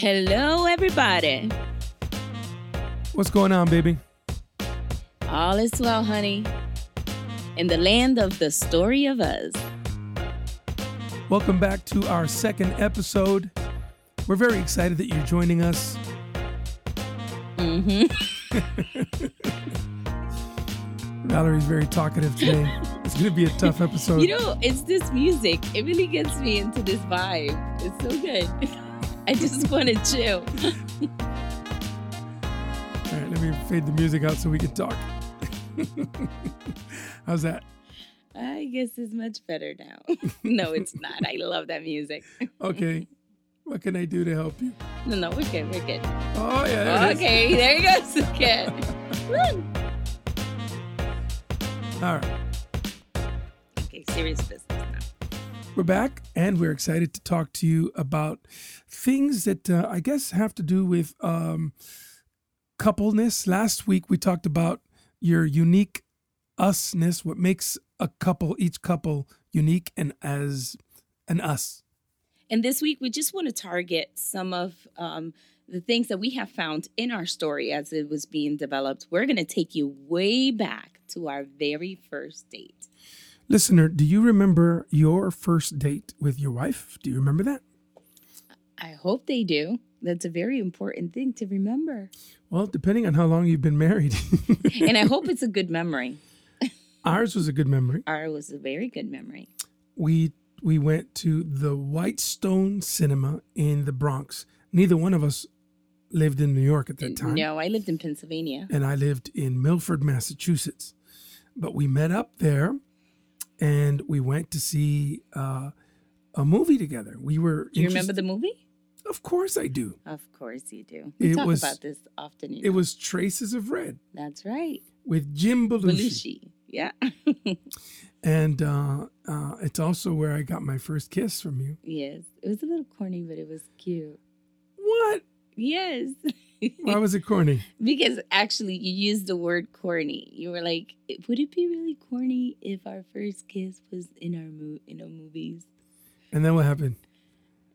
Hello, everybody. What's going on, baby? All is well, honey. In the land of the story of us. Welcome back to our second episode. We're very excited that you're joining us. Mm-hmm. Valerie's very talkative today. It's going to be a tough episode. You know, it's this music. It really gets me into this vibe. It's so good. I just wanted to chill. All right, let me fade the music out so we can talk. How's that? I guess it's much better now. no, it's not. I love that music. Okay. What can I do to help you? No, no, we're good. We're good. Oh, yeah. there. Okay, there you go, again. All right. Okay, serious business. We're back and we're excited to talk to you about things that uh, I guess have to do with um, coupleness. Last week we talked about your unique usness, what makes a couple, each couple unique and as an us. And this week, we just want to target some of um, the things that we have found in our story as it was being developed. We're going to take you way back to our very first date. Listener, do you remember your first date with your wife? Do you remember that? I hope they do. That's a very important thing to remember. Well, depending on how long you've been married. and I hope it's a good memory. Ours was a good memory. Ours was a very good memory. We we went to the Whitestone Cinema in the Bronx. Neither one of us lived in New York at that time. No, I lived in Pennsylvania. and I lived in Milford, Massachusetts. But we met up there and we went to see uh, a movie together. We were. Do you remember the movie? Of course I do. Of course you do. We It talk was- about this often. It was Traces of Red That's right. with Jim Belushi. Belushi. Yeah. And uh, uh, it's also where I got my first kiss from you. yes. It was a little corny, but it was cute. What? Yes. Why was it corny? because actually, you used the word corny. You were like, "Would it be really corny if our first kiss was in our mo- in our movies?" And then what happened?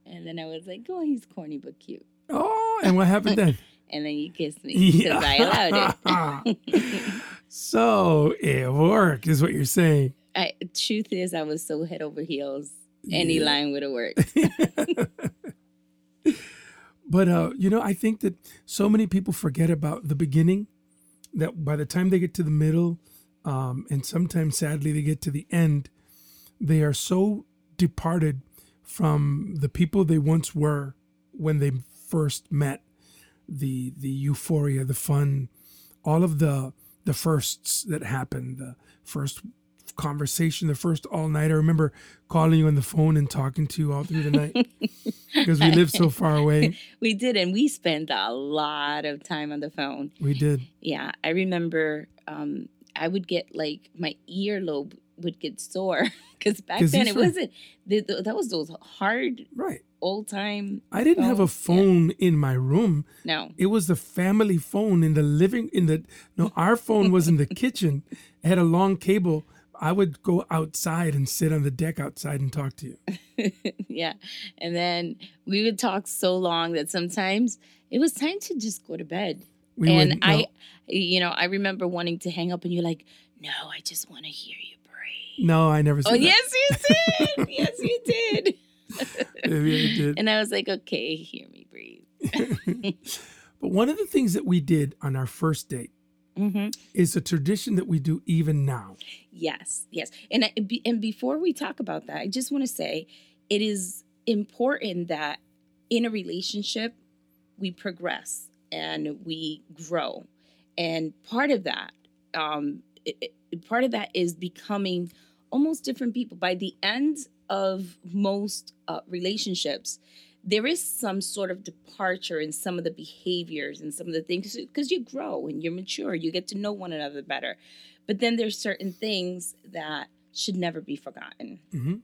And then I was like, "Oh, he's corny but cute." Oh, and what happened then? And then you kissed me because I allowed it. so it worked, is what you're saying. I, truth is, I was so head over heels. Any Yeah. line would have worked. But uh, you know, I think that so many people forget about the beginning. That by the time they get to the middle, um, and sometimes sadly they get to the end, they are so departed from the people they once were when they first met. The the euphoria, the fun, all of the the firsts that happened, the first conversation, the first all night. I remember calling you on the phone and talking to you all through the night because we live so far away. we did, and we spent a lot of time on the phone. We did. Yeah, I remember um, I would get like my earlobe would get sore because back 'Cause then it were- wasn't. That was those hard Right. old time. I didn't have a phones. Yeah. phone in my room. No, It was the family phone in the living in the no, our phone was in the kitchen. It had a long cable. I would go outside and sit on the deck outside and talk to you. yeah, and then we would talk so long that sometimes it was time to just go to bed. We and I, no, you know, I remember wanting to hang up, and you're like, "No, I just want to hear you breathe." no, I never said Oh that. yes, you did. yes, you did. I did. And I was like, "Okay, hear me breathe." But one of the things that we did on our first date hmm is a tradition that we do even now. Yes, yes. And and before we talk about that, I just want to say it is important that in a relationship we progress and we grow, and part of that, um, it, it- part of that is becoming almost different people. By the end of most uh, relationships, there is some sort of departure in some of the behaviors and some of the things because you grow and you're mature, you get to know one another better. But then there's certain things that should never be forgotten. Mhm.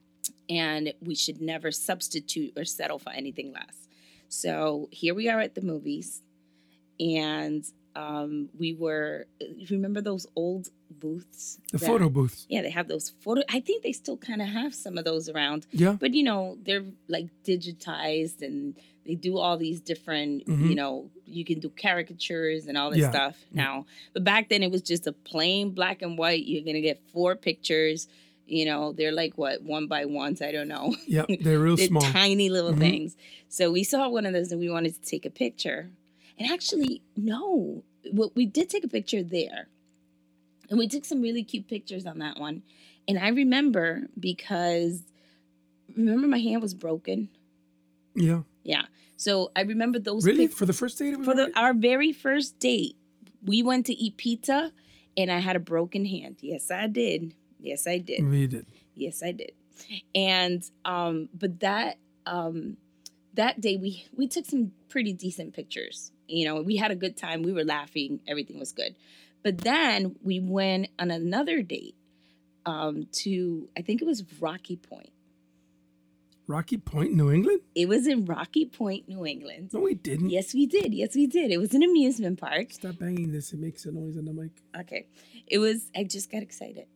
And we should never substitute or settle for anything less. So here we are at the movies, and um, we were. Remember those old booths? The that- photo booths. Yeah, they have those photo. I think they still kind of have some of those around, Yeah. but you know they're like digitized and they do all these different, Mhm. you know, you can do caricatures and all this Yeah, stuff yeah. now. But back then it was just a plain black and white. You're gonna get four pictures. You know, they're like what one by ones. I don't know. Yep, they're real They're small. tiny little Mhm. things. So we saw one of those and we wanted to take a picture. And actually, no, well, we did take a picture there. And we took some really cute pictures on that one. And I remember because remember my hand was broken. Yeah, Yeah. So I remember those really. For the first date, for the our very first date. We went to eat pizza and I had a broken hand. Yes, I did. Yes, I did. we did. Yes, I did. And um, but that um that day we we took some pretty decent pictures. You know, we had a good time. We were laughing. Everything was good. But then we went on another date um to I think it was Rocky Point. Rocky Point, New England. It was in Rocky Point, New England. No, we didn't. Yes, we did. Yes, we did. It was an amusement park. Stop banging this. It makes a noise on the mic. Okay. It was I just got excited.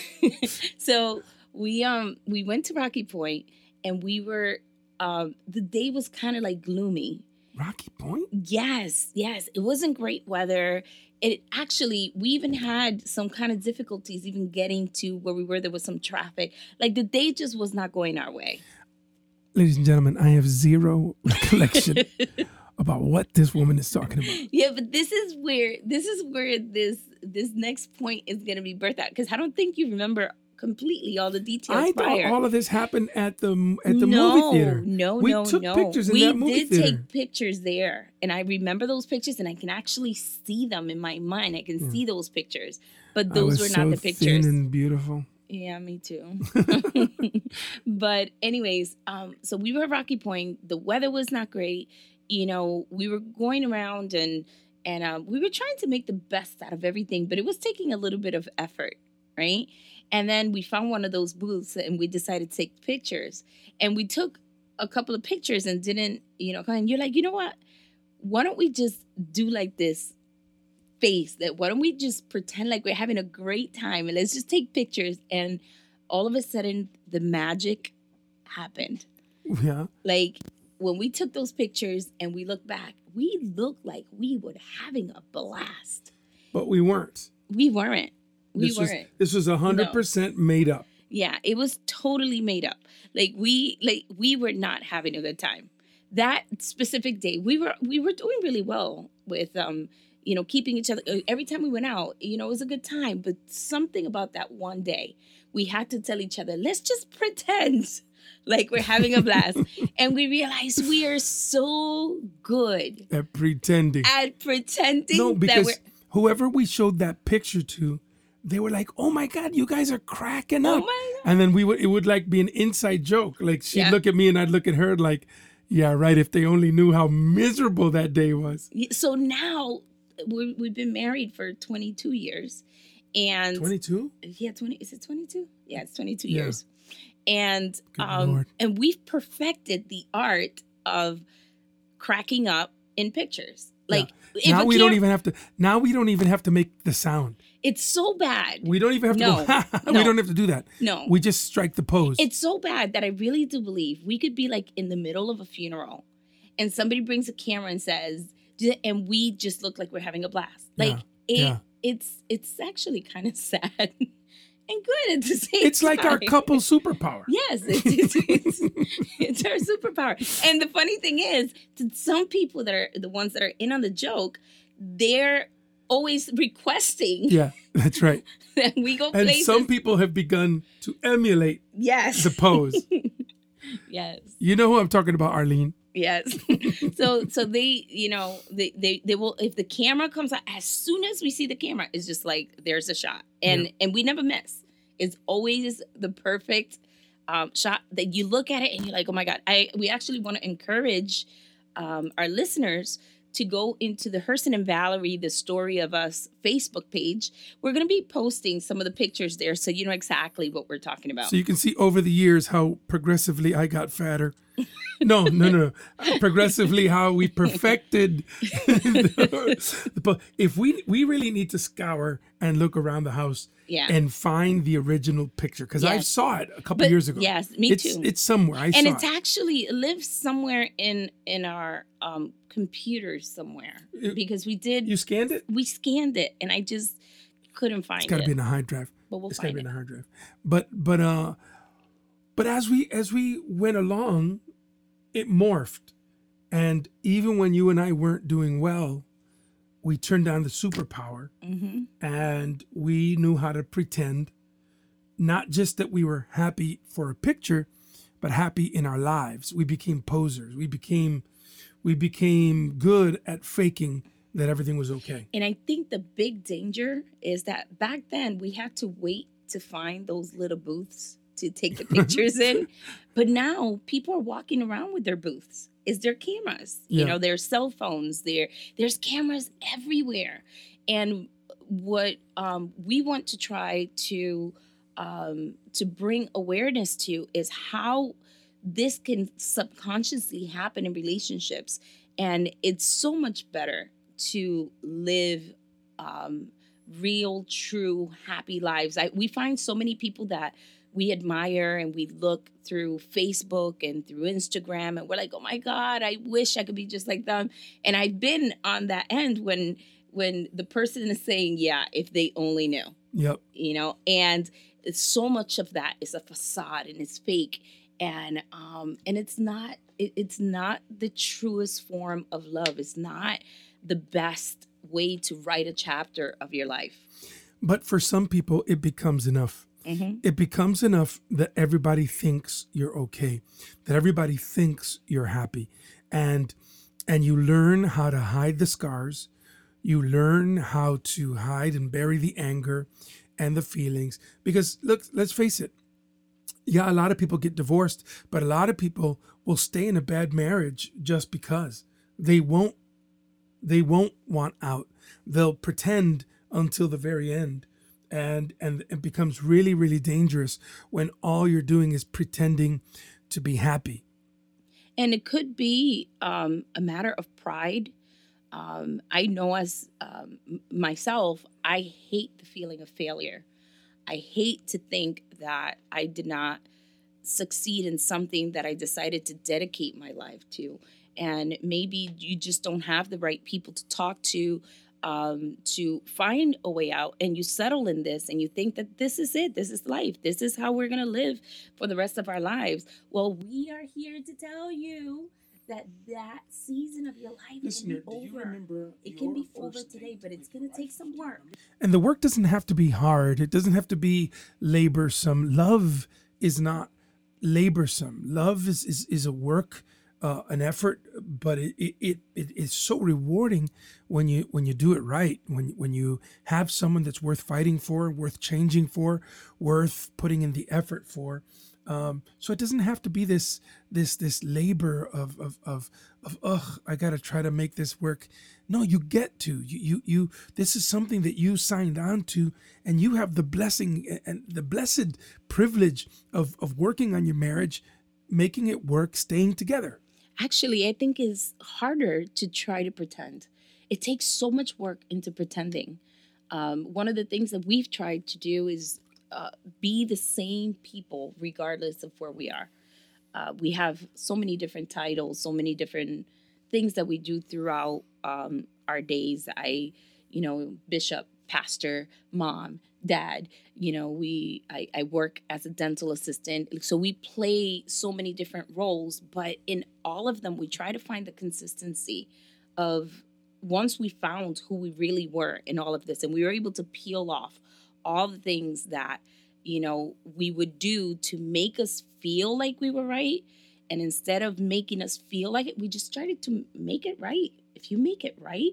so we um we went to Rocky Point and we were um the day was kind of like gloomy. Rocky Point. Yes, yes. It wasn't great weather. It actually we even had some kind of difficulties even getting to where we were. There was some traffic. Like the day just was not going our way. Ladies and gentlemen, I have zero recollection about what this woman is talking about. Yeah, but this is where this is where this this next point is gonna be birthed out because I don't think you remember completely all the details I prior. thought all of this happened at the at the no, movie theater. No, We no, took no. pictures in we that movie did theater. take pictures there, and I remember those pictures, and I can actually see them in my mind. I can see those pictures, but Hmm. Those were so not the pictures. thin and beautiful. Yeah, me too. but anyways, um, so we were at Rocky Point. The weather was not great. You know, we were going around and and um, we were trying to make the best out of everything, but it was taking a little bit of effort, right? And then we found one of those booths and we decided to take pictures. And we took a couple of pictures and didn't, you know, and you're like, you know what? Why don't we just do like this face that why don't we just pretend like we're having a great time and let's just take pictures and all of a sudden the magic happened Yeah. like when we took those pictures and we look back we looked like we were having a blast But we weren't. we weren't we this was weren't. this was hundred percent made up. yeah it was totally made up. Like we like we were not having a good time. That specific day we were we were doing really well with um you know keeping each other uh, every time we went out you know it was a good time. But something about that one day we had to tell each other let's just pretend like we're having a blast. And we realized we are so good At pretending. at pretending no, because whoever we showed that picture to, they were like, "Oh my god, you guys are cracking oh up." god And then we would it would like be an inside joke. Like she'd Yeah. look at me and I'd look at her like, "Yeah, right." If they only knew how miserable that day was. So now we we've been married for 22 years and Twenty two. yeah 20 is it 22 yeah it's 22 Yeah. years and Good um Lord. and we've perfected the art of cracking up in pictures like if Now we don't even have to. Now we don't even have to make the sound. it's so bad We don't even have to No, go. no. we don't have to do that. no We just strike the pose. it's so bad that i really do believe we could be like in the middle of a funeral and somebody brings a camera and says and we just look like we're having a blast like it yeah. it's it's actually kind of sad and good at the same It's like our couple superpower. Yes, it's, it's, it's, it's our superpower. And the funny thing is, to some people that are the ones that are in on the joke, they're always requesting Yeah, that's right. that we go And places. some people have begun to emulate yes, the pose. yes, You know who I'm talking about, Arlene? Yes. so so they, you know, they, they they will if the camera comes out as soon as we see the camera, it's just like there's a shot, and Yeah. and we never miss. It's always the perfect um, shot that you look at it and you're like, oh my god. I we actually want to encourage um, our listeners to go into the Herson and Valerie, the story of us Facebook page. We're going to be posting some of the pictures there so you know exactly what we're talking about. So you can see over the years how progressively I got fatter. No, no, no. no. Progressively how we perfected. the if we we really need to scour and look around the house Yeah. and find the original picture because I saw it a couple But- years ago. yes, me it's, too. It's somewhere. I and it's it. actually it lives somewhere in in our um computers somewhere It- because we did you scanned it. we scanned it and I just couldn't find It's got to it. be in a hard drive. but we'll it's got to find be in a hard drive. But but uh, but as we as we went along, it morphed, and even when you and I weren't doing well, we turned on the superpower hmm and we knew how to pretend not just that we were happy for a picture but happy in our lives. We became posers. We became we became good at faking that everything was okay. And I think the big danger is that back then we had to wait to find those little booths to take the pictures in. But now people are walking around with their booths. Is their cameras. You know, their cell phones, there there's cameras everywhere. And what um, we want to try to um, to bring awareness to is how this can subconsciously happen in relationships and it's so much better to live um, real true happy lives I, we find so many people that we admire and we look through facebook and through instagram and we're like oh my god i wish i could be just like them. And i've been on that end when when the person is saying yeah if they only knew. Yep. You know and so much of that is a facade and it's fake. And um and it's not it, it's not the truest form of love. It's not the best way to write a chapter of your life. But for some people it becomes enough hmm it becomes enough that everybody thinks you're okay that everybody thinks you're happy. And and you learn how to hide the scars. You learn how to hide and bury the anger and the feelings. Because look let's face it. Yeah a lot of people get divorced but a lot of people will stay in a bad marriage just because. They won't they won't want out. They'll pretend until the very end and and it becomes really really dangerous when all you're doing is pretending to be happy. And it could be um, a matter of pride. Um, i know as um, myself i hate the feeling of failure. I hate to think that i did not succeed in something that i decided to dedicate my life to. And maybe you just don't have the right people to talk to um, to find a way out and you settle in this and you think that this is it this is life this is how we're going to live for the rest of our lives. Well we are here to tell you that that season of your life is going to be over. it can be over today but it's going to take some work. And the work doesn't have to be hard. It doesn't have to be laborsome. Love is not laborsome. Love is is, is a work uh, an effort but it, it it it is so rewarding when you when you do it right when when you have someone that's worth fighting for worth changing for worth putting in the effort for um, so it doesn't have to be this this this labor of of of of ugh I gotta try to make this work. No, you get to you you you. This is something that you signed on to, and you have the blessing and the blessed privilege of of working on your marriage, making it work, staying together. Actually i think is harder to try to pretend. It takes so much work into pretending. Um, one of the things that we've tried to do is uh, be the same people regardless of where we are. Uh, we have so many different titles so many different things that we do throughout um, our days. I you know bishop pastor mom dad you know we I, I work as a dental assistant. So we play so many different roles but in all of them we try to find the consistency of once we found who we really were in all of this and we were able to peel off all the things that you know we would do to make us feel like we were right and instead of making us feel like it we just started to make it right. If you make it right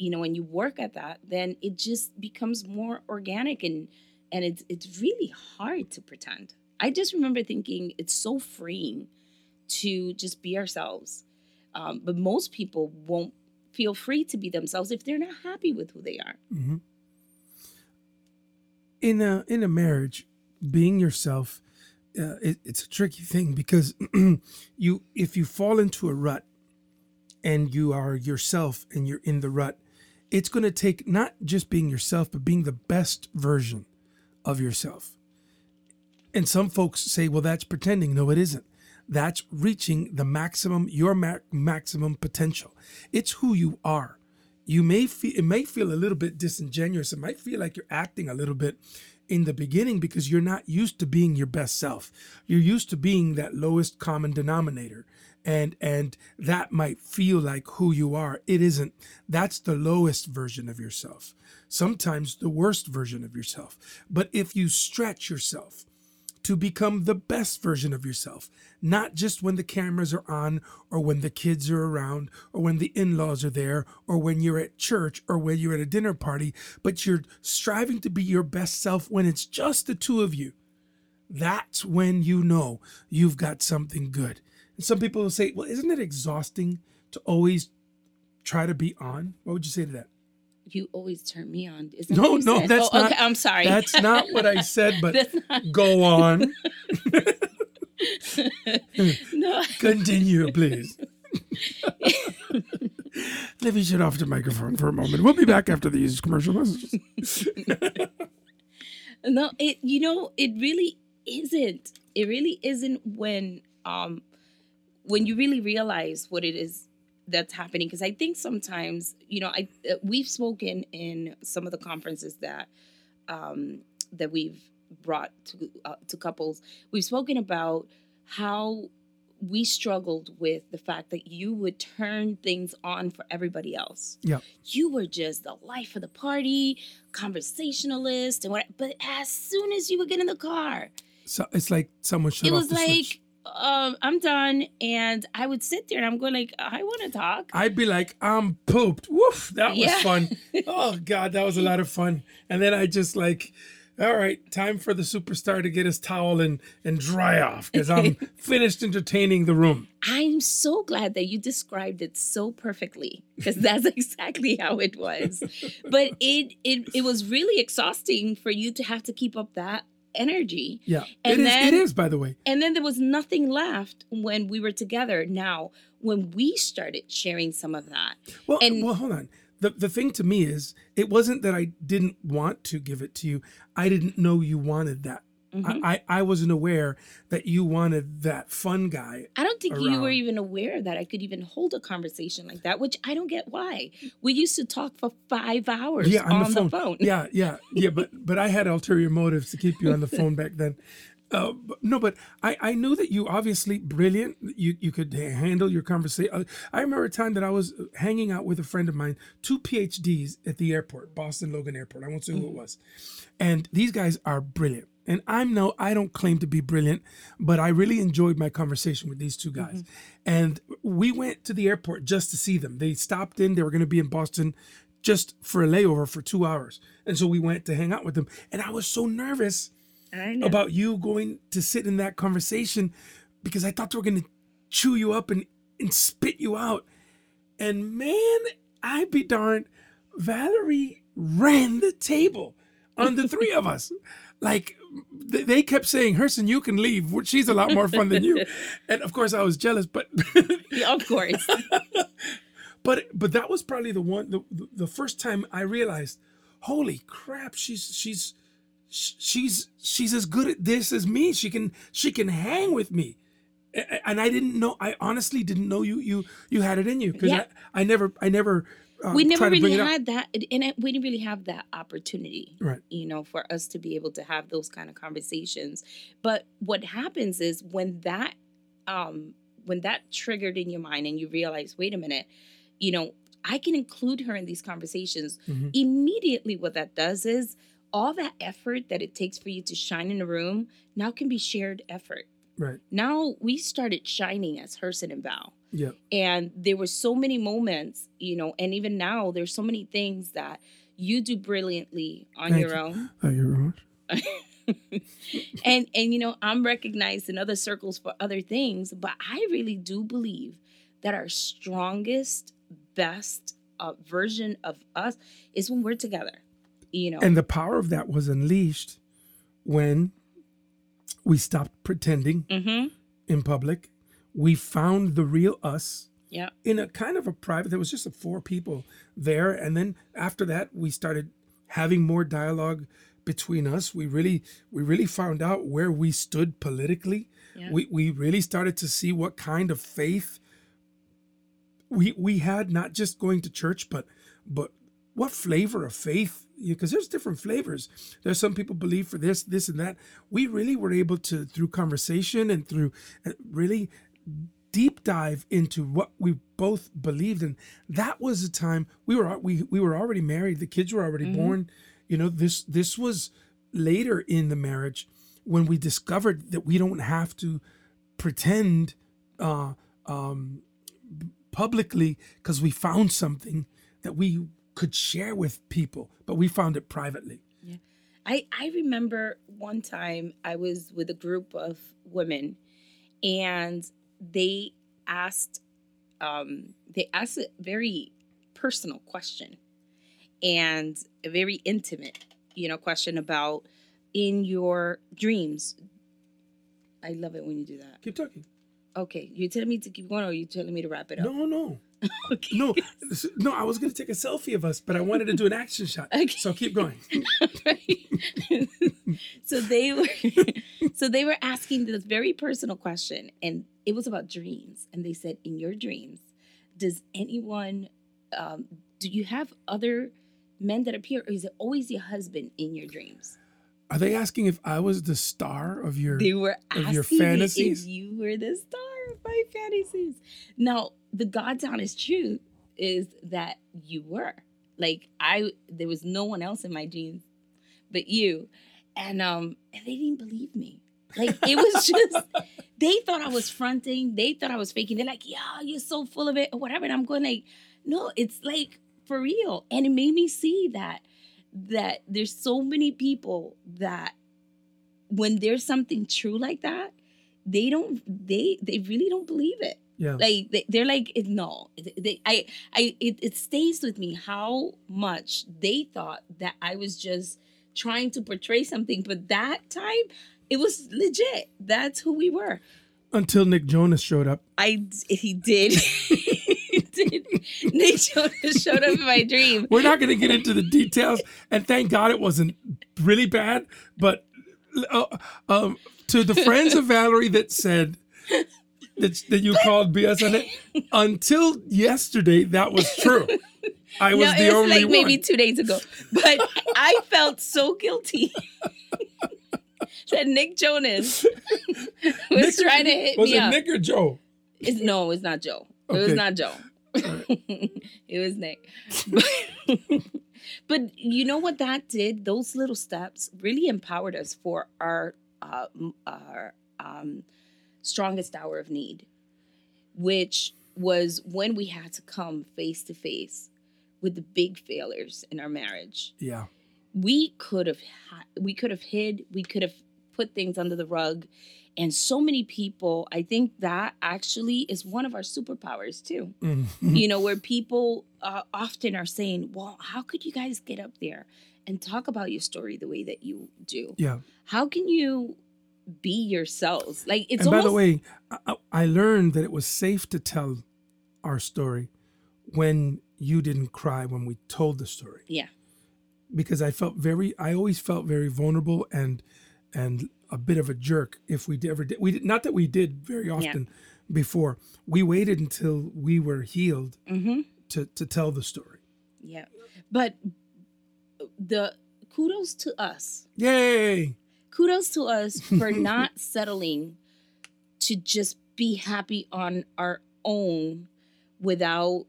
you know and you work at that then it just becomes more organic and and it's it's really hard to pretend. I just remember thinking it's so freeing to just be ourselves um, but most people won't feel free to be themselves if they're not happy with who they are. Hmm In a in a marriage, being yourself, uh, it, it's a tricky thing because you if you fall into a rut and you are yourself and you're in the rut, it's going to take not just being yourself but being the best version of yourself. And some folks say, well, that's pretending. No, it isn't. That's reaching the maximum, your ma- maximum potential. It's who you are. You may feel, it may feel a little bit disingenuous. It might feel like you're acting a little bit in the beginning because you're not used to being your best self. You're used to being that lowest common denominator. And and that might feel like who you are. It isn't. That's the lowest version of yourself. Sometimes the worst version of yourself. But if you stretch yourself, to become the best version of yourself, not just when the cameras are on or when the kids are around or when the in laws are there or when you're at church or when you're at a dinner party, but you're striving to be your best self when it's just the two of you. That's when you know you've got something good. And some people will say, well, isn't it exhausting to always try to be on? What would you say to that? You always turn me on. Isn't No, that what you no, said? that's oh, not- Okay, I'm sorry. That's not what I said, but go on. no. Continue, please. Let me shut off the microphone for a moment. We'll be back after these commercial messages. No, it you know, it really isn't. It really isn't when um when you really realize what it is that's happening because I think sometimes, you know, I uh, we've spoken in some of the conferences that um that we've brought to uh, to couples. We've spoken about how we struggled with the fact that you would turn things on for everybody else Yeah. you were just the life of the party, conversationalist, and what. But as soon as you would get in the car, So it's like someone shut it was like, switch. Um, "I'm done," and I would sit there and I'm going like, "I want to talk." I'd be like, I'm pooped. Woof, that was Yeah. fun. Oh God, that was a lot of fun. And then I just like, all right, time for the superstar to get his towel and and dry off because I'm finished entertaining the room. I'm so glad that you described it so perfectly because that's exactly how it was. But it it it was really exhausting for you to have to keep up that energy. Yeah, And it is. then- it is, by the way. And then there was nothing left when we were together. Now, when we started sharing some of that, Well, And- well, hold on. The the thing to me is, it wasn't that I didn't want to give it to you. I didn't know you wanted that. Mhm. I, I I wasn't aware that you wanted that fun guy. I don't think you were even aware that I could even hold a conversation like that, which I don't get why. We used to talk for five hours Yeah, on, on, the phone. Yeah, yeah, yeah. But but I had ulterior motives to keep you on the phone back then. Uh, but, no, but I, I knew that you obviously brilliant. You you could handle your conversation. I remember a time that I was hanging out with a friend of mine, two PhDs at the airport, Boston Logan Airport. I won't say who it was, and these guys are brilliant. And I'm no, I don't claim to be brilliant, but I really enjoyed my conversation with these two guys. Mm-hmm. And we went to the airport just to see them. They stopped in. They were going to be in Boston just for a layover for two hours. And so we went to hang out with them. And I was so nervous about you going to sit in that conversation because I thought they were going to chew you up and, and spit you out. And man, I'd be darned, Valerie ran the table on the three of us. Like they kept saying, Herson, you can leave. She's a lot more fun than you. And of course, I was jealous, but Yeah, of course. but but that was probably the one the, the first time I realized, holy crap, she's she's she's she's as good at this as me. She can she can hang with me. And I didn't know. I honestly didn't know you you you had it in you because Yeah. I, I never I never uh, we never tried to bring really had that, and it, we didn't really have that opportunity. Right. you know, for us to be able to have those kind of conversations. But what happens is when that um when that triggered in your mind and you realize, wait a minute, you know, I can include her in these conversations. Mhm. Immediately what that does is all that effort that it takes for you to shine in a room now can be shared effort. Right. Now we started shining as Herson and Val Yeah. and there were so many moments you know and even now there's so many things that you do brilliantly on Thank your you. own Thank you very much. and and you know i'm recognized in other circles for other things but i really do believe that our strongest best uh, version of us is when we're together you know And the power of that was unleashed when we stopped pretending mm-hmm in public. We found the real us yeah in a kind of a private there was just four people there and then after that we started having more dialogue between us. We really we really found out where we stood politically. Yeah. We we really started to see what kind of faith we we had not just going to church but but what flavor of faith because there's different flavors. There's some people believe for this this and that. We really were able to through conversation and through uh, really deep dive into what we both believed in that was a time we were we we were already married. The kids were already born. You know this this was later in the marriage when we discovered that we don't have to pretend uh um publicly because we found something that we could share with people but we found it privately Yeah. I, I remember one time I was with a group of women and they asked um, they asked a very personal question and a very intimate you know question about in your dreams I love it when you do that. keep talking Okay, you telling me to keep going or you telling me to wrap it up? no no Okay. no no i was going to take a selfie of us but i wanted to do an action shot Okay. so keep going so they were so they were asking this very personal question and it was about dreams and they said in your dreams does anyone um, do you have other men that appear or is it always your husband in your dreams are they asking if i was the star of your they were Of asking your fantasies? if you were the star of my fantasies. Now the god's honest truth is that you were. Like i there was no one else in my dreams but you. And um and they didn't believe me. Like it was just they thought i was fronting. They thought i was faking. They're like yeah you're so full of it or whatever. And i'm going like no it's like for real. And it made me see that that there's so many people that when there's something true like that they don't they they really don't believe it. Yeah. Like they, they're like it- no. They, i i it, it stays with me how much they thought that i was just trying to portray something but that time it was legit. That's who we were. Until nick jonas showed up. I he did did nick jonas showed up in my dream. We're not going to get into the details and thank god it wasn't really bad but uh, um, to the friends of valerie that said that, that you called bs on it until yesterday that was true. I was no the was only like one. maybe two days ago but i felt so guilty that nick jonas was Nick- trying to hit was me it up. Nick or joe? It's, no, it's not Joe. It was not Joe. it was Nick. But, but you know what that did? Those little steps really empowered us for our uh, our um, strongest hour of need, which was when we had to come face to face with the big failures in our marriage yeah we could have ha- we could have hid we could have put things under the rug and so many people i think that actually is one of our superpowers too. Mhm. you know where people uh, often are saying well how could you guys get up there and talk about your story the way that you do? Yeah. How can you be yourselves? Like it's and by the way I- I learned that it was safe to tell our story when you didn't cry when we told the story. Yeah. Because I felt very I always felt very vulnerable and and a bit of a jerk if we ever did we did not that we did very often before. We waited until we were healed mm-hmm. to to tell the story. Yeah. But the kudos to us. Yay! Kudos to us for not settling to just be happy on our own without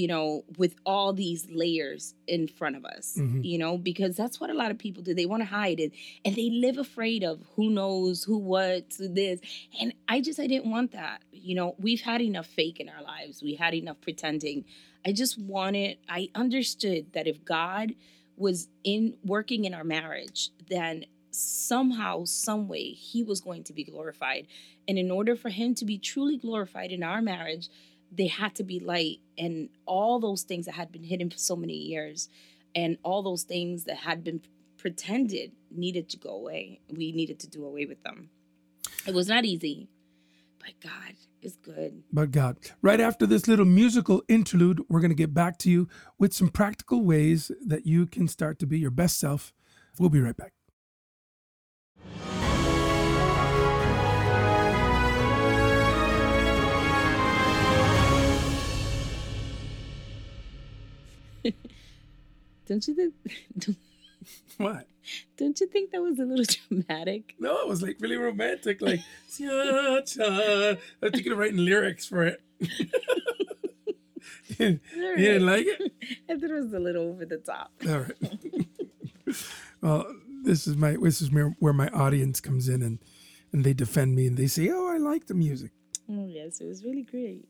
you know with all these layers in front of us Mhm. you know because that's what a lot of people do. They want to hide it and they live afraid of who knows who what this. And i just i didn't want that you know. We've had enough fake in our lives. We had enough pretending. I just wanted i understood that if god was in working in our marriage then somehow some way he was going to be glorified. And in order for him to be truly glorified in our marriage they had to be light and all those things that had been hidden for so many years and all those things that had been pretended needed to go away. We needed to do away with them. It was not easy but god is good. But God. Right after this little musical interlude we're going to get back to you with some practical ways that you can start to be your best self. We'll be right back. Don't you think? Don't, What? don't you think that was a little dramatic? No, it was like really romantic. Like, cha, cha. I thinking of writing lyrics for it. you didn't like it? I thought it was a little over the top. All right. well, this is my this is where, where my audience comes in and and they defend me and they say, "Oh, I like the music." Oh yes, it was really great.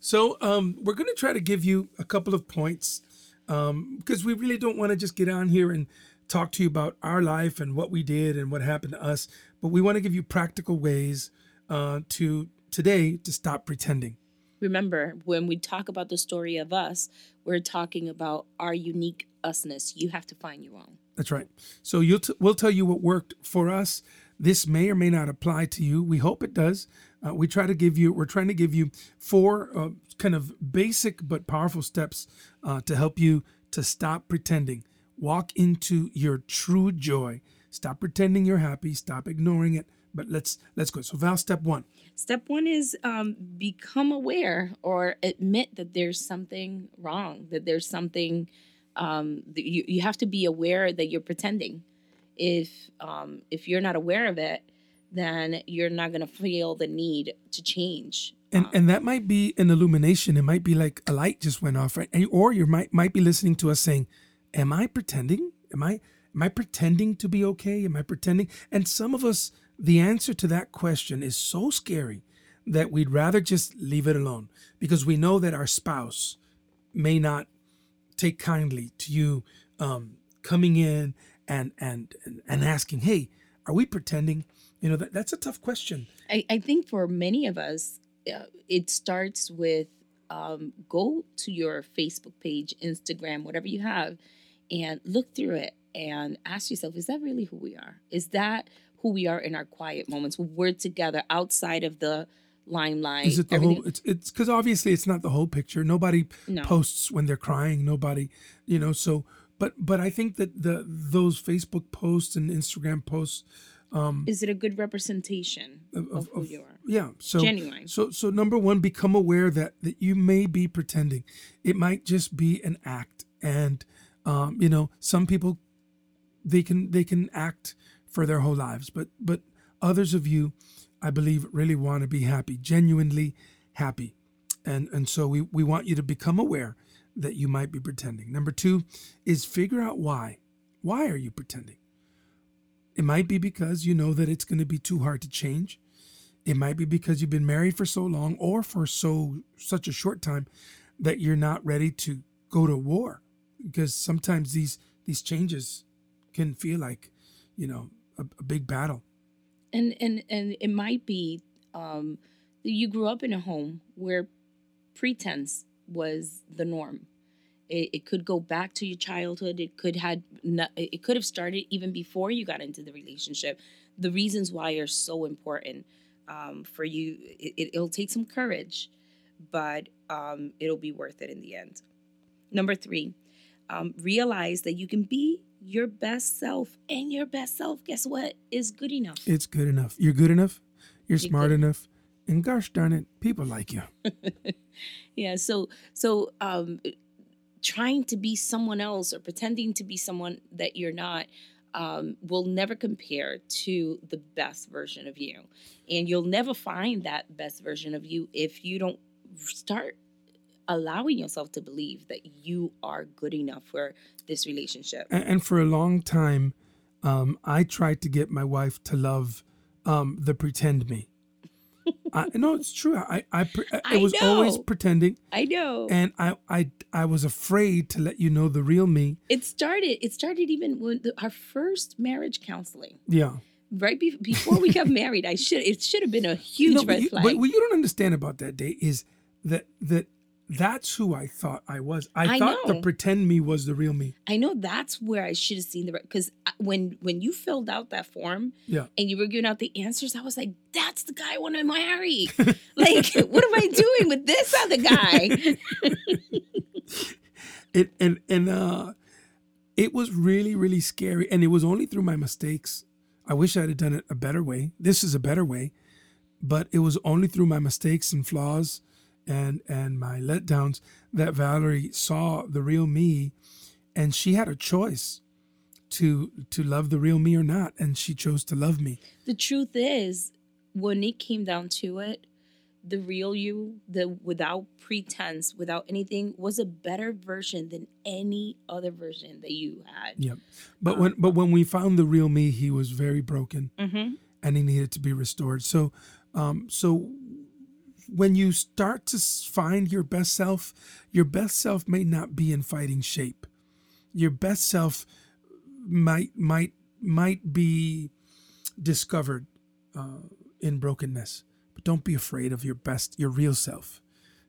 So um, we're going to try to give you a couple of points because we really don't want to just get on here and talk to you about our life and what we did and what happened to us, but we want to give you practical ways uh, to today to stop pretending. Remember, when we talk about the story of us, we're talking about our unique usness. You have to find your own. That's right. So you'll t- we'll tell you what worked for us. This may or may not apply to you. We hope it does. Uh, we try to give you. We're trying to give you four uh, kind of basic but powerful steps uh, to help you to stop pretending. Walk into your true joy. Stop pretending you're happy. Stop ignoring it. But let's let's go. So Val, step one. Step one is um, become aware or admit that there's something wrong, that there's something um, that you, you have to be aware that you're pretending. If um, if you're not aware of it, then you're not going to feel the need to change. And Um, and that might be an illumination. It might be like a light just went off, right? And, or you might might be listening to us saying, "Am I pretending? Am I am I pretending to be okay? Am I pretending?" And some of us, the answer to that question is so scary that we'd rather just leave it alone because we know that our spouse may not take kindly to you um, coming in and and, and asking, "Hey, are we pretending?" You know, that, that's a tough question. I, I think for many of us, uh, it starts with um, go to your Facebook page, Instagram, whatever you have, and look through it and ask yourself, is that really who we are? Is that who we are in our quiet moments when we're together outside of the limelight? Is it the everything- whole? It's it's because obviously it's not the whole picture. Nobody No. posts when they're crying. Nobody, you know. So, but but I think that the those Facebook posts and Instagram posts, um, Is it a good representation of, of, of, who you are? yeah. So Genuine. so so number one, become aware that that you may be pretending. It might just be an act, and um, you know, some people they can they can act for their whole lives, but but others of you, I believe, really want to be happy, genuinely happy, and and so we we want you to become aware that you might be pretending. Number two is figure out why. Why are you pretending? It might be because you know that it's going to be too hard to change. It might be because you've been married for so long or for so such a short time that you're not ready to go to war because sometimes these these changes can feel like, you know, a, a big battle. and and and it might be um you grew up in a home where pretense was the norm it, it could go back to your childhood it could had it could have started even before you got into the relationship the reasons why are so important um, for you it, it'll take some courage but um, it'll be worth it in the end number three um, realize that you can be your best self and your best self guess what is good enough It's good enough. You're good enough. You're You're smart good. enough. And gosh darn it, people like you. yeah so so um trying to be someone else or pretending to be someone that you're not um, will never compare to the best version of you and you'll never find that best version of you if you don't start allowing yourself to believe that you are good enough for this relationship And, and for a long time, um, I tried to get my wife to love um, the pretend me. I, no, it's true. I, I, pre- I, I was always pretending, i know and I, I, I was afraid to let you know the real me. it started it started even when the, our first marriage counseling Yeah. right be- before we got married i should it should have been a huge No, red you, flag but what you don't understand about that day is that that that's who I thought I was. I, I thought the pretend me was the real me. I know that's where I should have seen the because when when you filled out that form Yeah. and you were giving out the answers, I was like, "That's the guy I want to marry." like, what am I doing with this other guy? It and and uh it was really, really scary. And it was only through my mistakes. I wish I'd have done it a better way. This is a better way. But it was only through my mistakes and flaws and and my letdowns that Valerie saw the real me and she had a choice to to love the real me or not and she chose to love me. The truth is when it came down to it, the real you, the without pretense, without anything, was a better version than any other version that you had. Yep. But um, when but when we found the real me, he was very broken, mm-hmm. and he needed to be restored. So, um, so when you start to find your best self, your best self may not be in fighting shape. Your best self might might might be discovered uh, in brokenness but don't be afraid of your best, your real self.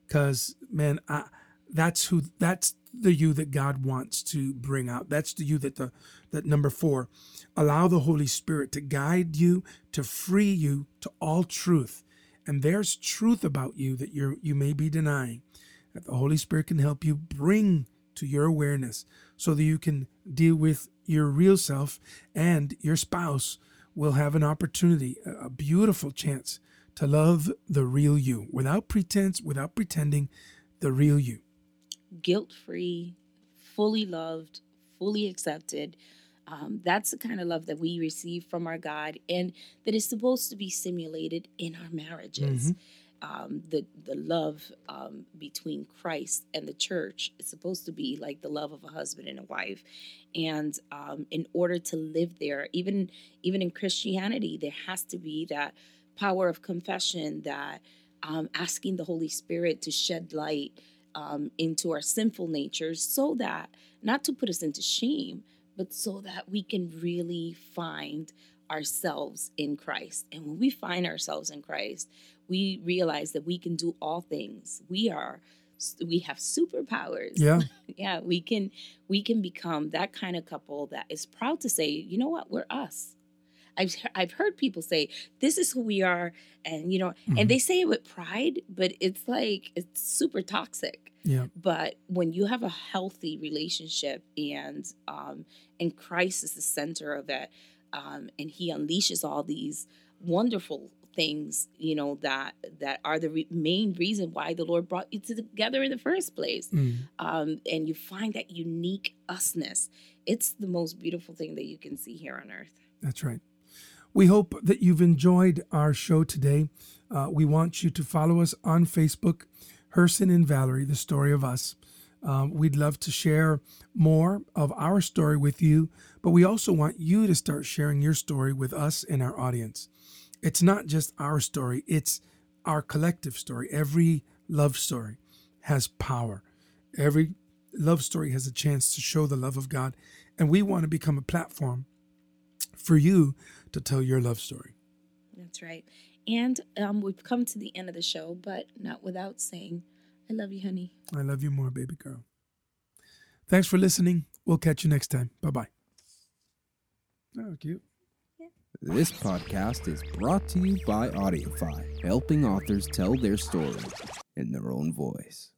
Because, man, I, that's who, that's the you that God wants to bring out. That's the you that the, that number four, allow the Holy Spirit to guide you, to free you to all truth. And there's truth about you that you're, you may be denying that the Holy Spirit can help you bring to your awareness so that you can deal with your real self and your spouse will have an opportunity, a beautiful chance to love the real you without pretense, without pretending, the real you. Guilt free, fully loved, fully accepted. Um, that's the kind of love that we receive from our God and that is supposed to be simulated in our marriages. Mm-hmm. Um, the the love um, between Christ and the church is supposed to be like the love of a husband and a wife, and um, in order to live there, even even in Christianity, there has to be that power of confession that um, asking the Holy Spirit to shed light um, into our sinful natures so that, not to put us into shame, but so that we can really find ourselves in Christ. And when we find ourselves in Christ, we realize that we can do all things. We are we have superpowers. Yeah. yeah, we can we can become that kind of couple that is proud to say, you know what, we're us. I've I've heard people say this is who we are, and you know, mm-hmm. and they say it with pride, but it's like it's super toxic. Yeah. But when you have a healthy relationship and um, and Christ is the center of it, um, and He unleashes all these wonderful things you know that that are the re- main reason why the lord brought you together in the first place mm. um, and you find that unique usness it's the most beautiful thing that you can see here on earth that's right we hope that you've enjoyed our show today. Uh, we want you to follow us on Facebook, Herson and Valerie, the story of us. Um, we'd love to share more of our story with you, but we also want you to start sharing your story with us and our audience. It's not just our story, it's our collective story. Every love story has power. Every love story has a chance to show the love of God. And we want to become a platform for you to tell your love story. That's right. And um, we've come to the end of the show, but not without saying, I love you, honey. I love you more, baby girl. Thanks for listening. We'll catch you next time. Bye bye. Oh, cute. This podcast is brought to you by AudioFi, helping authors tell their story in their own voice.